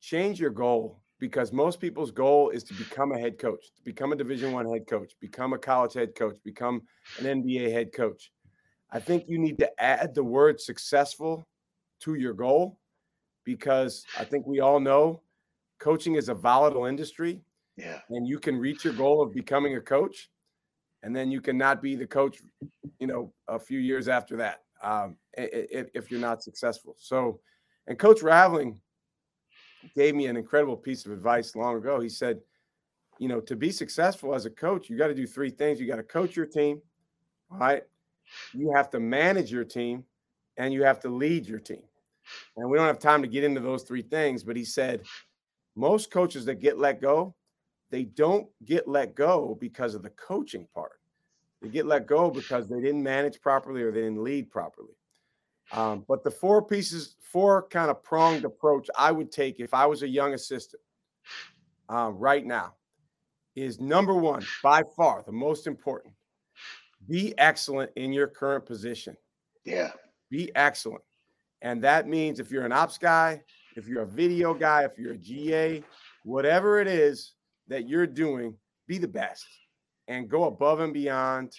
change your goal because most people's goal is to become a head coach, to become a Division One head coach, become a college head coach, become an NBA head coach. I think you need to add the word successful to your goal because I think we all know coaching is a volatile industry. Yeah. And you can reach your goal of becoming a coach, and then you cannot be the coach, you know, a few years after that um, if, if you're not successful. So, and Coach Raveling gave me an incredible piece of advice long ago. He said, you know, to be successful as a coach, you got to do three things. You got to coach your team, right? You have to manage your team, and you have to lead your team. And we don't have time to get into those three things, but he said most coaches that get let go, they don't get let go because of the coaching part. They get let go because they didn't manage properly or they didn't lead properly. Um, but the four pieces, four kind of pronged approach I would take if I was a young assistant uh, right now is number one, by far the most important. Be excellent in your current position. Yeah. Be excellent. And that means if you're an ops guy, if you're a video guy, if you're a GA, whatever it is that you're doing, be the best and go above and beyond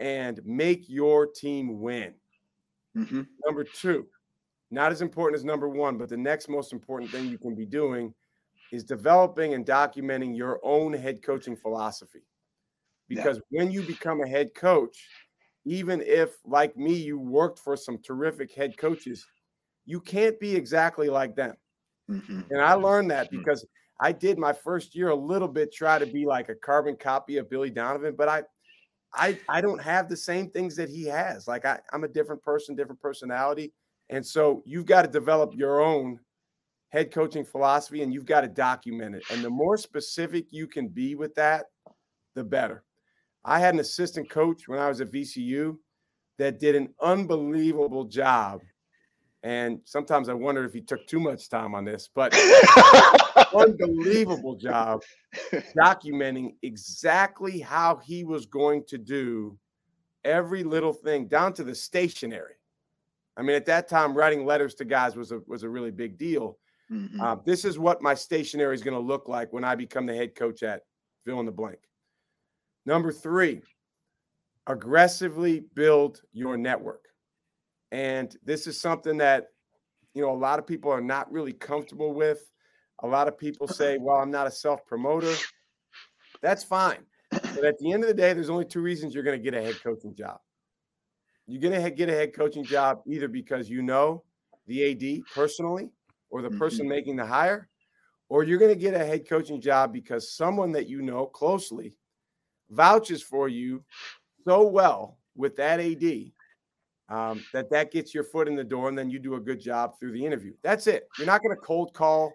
and make your team win. Mm-hmm. Number two, not as important as number one, but the next most important thing you can be doing is developing and documenting your own head coaching philosophy. Because yeah. when you become a head coach, even if, like me, you worked for some terrific head coaches, you can't be exactly like them. Mm-hmm. And I learned that mm-hmm. because I did my first year a little bit try to be like a carbon copy of Billy Donovan, but I I I don't have the same things that he has. Like I, I'm a different person, different personality. And so you've got to develop your own head coaching philosophy and you've got to document it. And the more specific you can be with that, the better. I had an assistant coach when I was at VCU that did an unbelievable job and sometimes I wonder if he took too much time on this, but unbelievable job documenting exactly how he was going to do every little thing down to the stationery. I mean, at that time, writing letters to guys was a was a really big deal. Mm-hmm. Uh, this is what my stationery is going to look like when I become the head coach at fill in the blank. Number three, aggressively build your network. And this is something that, you know, a lot of people are not really comfortable with. A lot of people say, well, I'm not a self promoter. That's fine. But at the end of the day, there's only two reasons you're going to get a head coaching job. You're going to get a head coaching job either because you know the AD personally or the person mm-hmm. making the hire, or you're going to get a head coaching job because someone that you know closely vouches for you so well with that AD um, that that gets your foot in the door and then you do a good job through the interview. That's it. You're not going to cold call.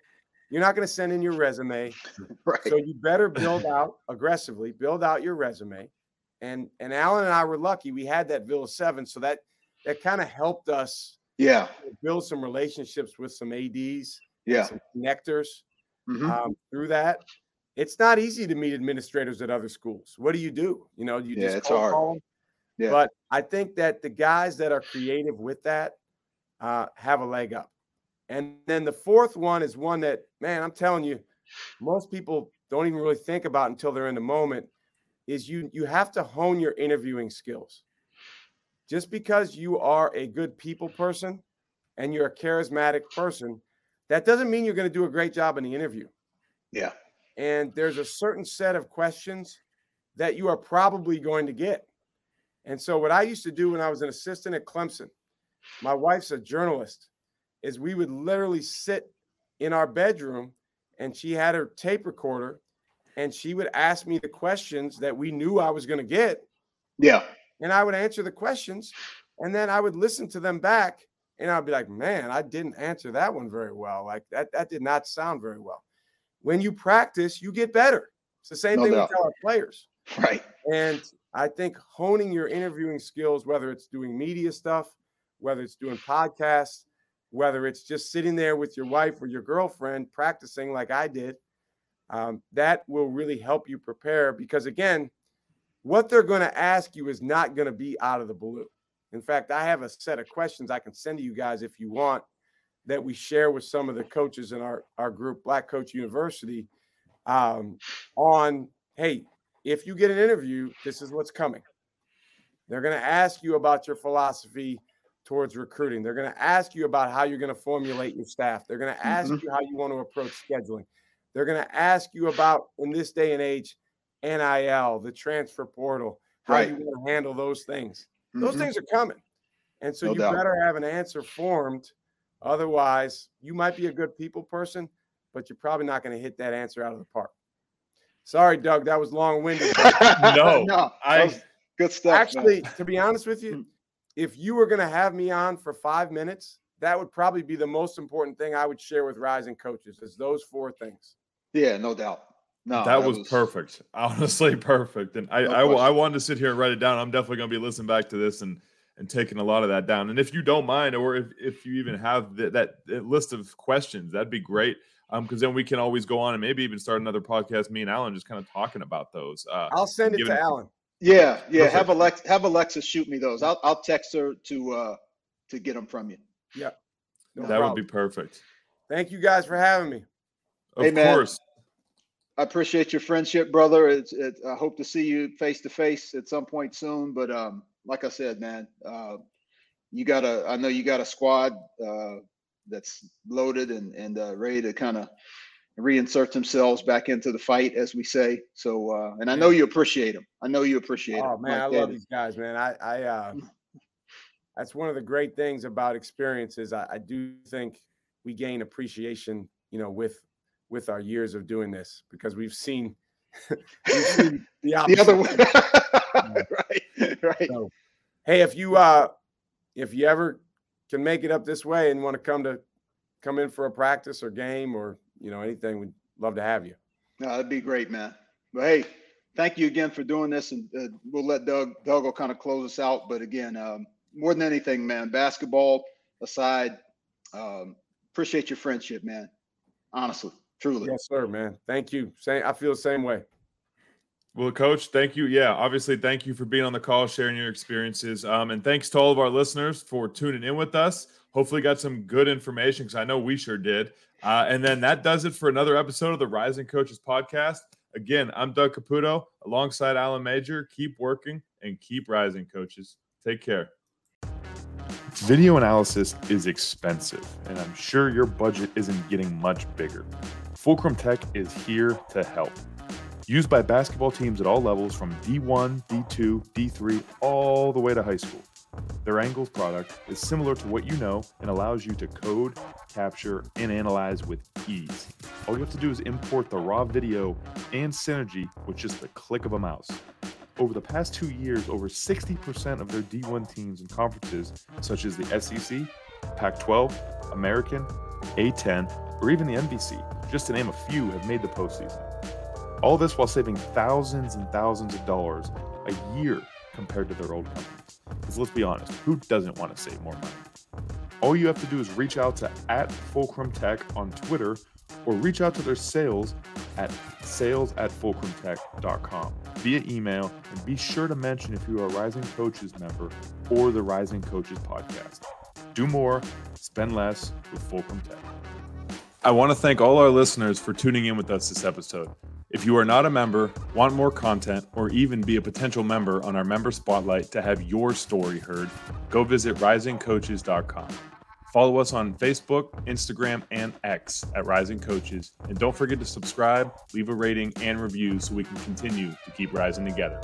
You're not going to send in your resume. Right. So you better build out aggressively, build out your resume. And and Alan and I were lucky. We had that Villa Seven, so that that kind of helped us. Yeah. Build some relationships with some ads. Yeah. Some connectors mm-hmm. um, through that. It's not easy to meet administrators at other schools. What do you do? You know, you yeah, just it's hard. Call. Yeah. But I think that the guys that are creative with that uh, have a leg up. And then the fourth one is one that, man, I'm telling you, most people don't even really think about until they're in the moment. Is you you have to hone your interviewing skills. Just because you are a good people person and you're a charismatic person, that doesn't mean you're going to do a great job in the interview. Yeah. And there's a certain set of questions that you are probably going to get. And so, what I used to do when I was an assistant at Clemson, my wife's a journalist, is we would literally sit in our bedroom and she had her tape recorder and she would ask me the questions that we knew I was going to get. Yeah. And I would answer the questions and then I would listen to them back and I'd be like, man, I didn't answer that one very well. Like that, that did not sound very well. When you practice, you get better. It's the same no thing doubt. with our players. Right. And I think honing your interviewing skills, whether it's doing media stuff, whether it's doing podcasts, whether it's just sitting there with your wife or your girlfriend practicing like I did, um, that will really help you prepare because, again, what they're going to ask you is not going to be out of the blue. In fact, I have a set of questions I can send to you guys if you want that we share with some of the coaches in our, our group, Black Coach University, um, on hey, if you get an interview, this is what's coming. They're going to ask you about your philosophy towards recruiting. They're going to ask you about how you're going to formulate your staff. They're going to ask mm-hmm. you how you want to approach scheduling. They're going to ask you about, in this day and age, NIL, the transfer portal, how right. you want to handle those things. Mm-hmm. Those things are coming. And so no you doubt. better have an answer formed. Otherwise, you might be a good people person, but you're probably not going to hit that answer out of the park. Sorry, Doug, that was long winded. no, no, I good stuff. Actually, man. to be honest with you, if you were going to have me on for five minutes, that would probably be the most important thing I would share with rising coaches is those four things. Yeah, no doubt. No, that, that was, was, perfect. Honestly, perfect. And I, no I, I, wanted to sit here and write it down. I'm definitely going to be listening back to this and and taking a lot of that down. And if you don't mind, or if, if you even have the, that, that list of questions, that'd be great um, because then we can always go on and maybe even start another podcast. Me and Alan just kind of talking about those. Uh, I'll send it to Alan. Yeah, yeah. Perfect. Have Alexa have Alexa shoot me those. I'll I'll text her to uh to get them from you. Yeah, no that problem. would be perfect. Thank you guys for having me. Of hey, course. I appreciate your friendship, brother. It's, it, I hope to see you face to face at some point soon. But um, like I said, man, uh, you got a. I know you got a squad uh, that's loaded and and uh, ready to kind of reinsert themselves back into the fight, as we say. So, uh, and I know you appreciate them. I know you appreciate them. oh, man, I love these guys, man. I, I, uh, that's one of the great things about experiences. I, I do think we gain appreciation, you know, with with our years of doing this because we've seen, we've seen the, the, other way. right, right. So, hey, if you uh, if you ever can make it up this way and want to come to come in for a practice or game or you know anything, we'd love to have you. No, that'd be great, man. But hey, thank you again for doing this, and uh, we'll let Doug Doug will kind of close us out. But again, um, more than anything, man, basketball aside, um, appreciate your friendship, man. Honestly, truly. Yes, sir, man. Thank you. Same. I feel the same way. Well, coach, thank you. Yeah, obviously, thank you for being on the call, sharing your experiences. Um, and thanks to all of our listeners for tuning in with us. Hopefully, got some good information because I know we sure did. Uh, and then that does it for another episode of the Rising Coaches Podcast. Again, I'm Doug Caputo alongside Alan Major. Keep working and keep rising, coaches. Take care. Video analysis is expensive, and I'm sure your budget isn't getting much bigger. Fulcrum Tech is here to help. Used by basketball teams at all levels from D1, D2, D3, all the way to high school. Their Angles product is similar to what you know and allows you to code, capture, and analyze with ease. All you have to do is import the raw video and Synergy with just the click of a mouse. Over the past two years, over 60% of their D1 teams and conferences, such as the SEC, Pac 12, American, A10, or even the NBC, just to name a few, have made the postseason. All this while saving thousands and thousands of dollars a year compared to their old companies. Because let's be honest, who doesn't want to save more money? All you have to do is reach out to at Fulcrum Tech on Twitter or reach out to their sales at sales at fulcrumtech.com via email and be sure to mention if you are a Rising Coaches member or the Rising Coaches podcast. Do more, spend less with Fulcrum Tech. I want to thank all our listeners for tuning in with us this episode. If you are not a member, want more content, or even be a potential member on our member spotlight to have your story heard, go visit risingcoaches.com. Follow us on Facebook, Instagram, and X at Rising Coaches. And don't forget to subscribe, leave a rating, and review so we can continue to keep rising together.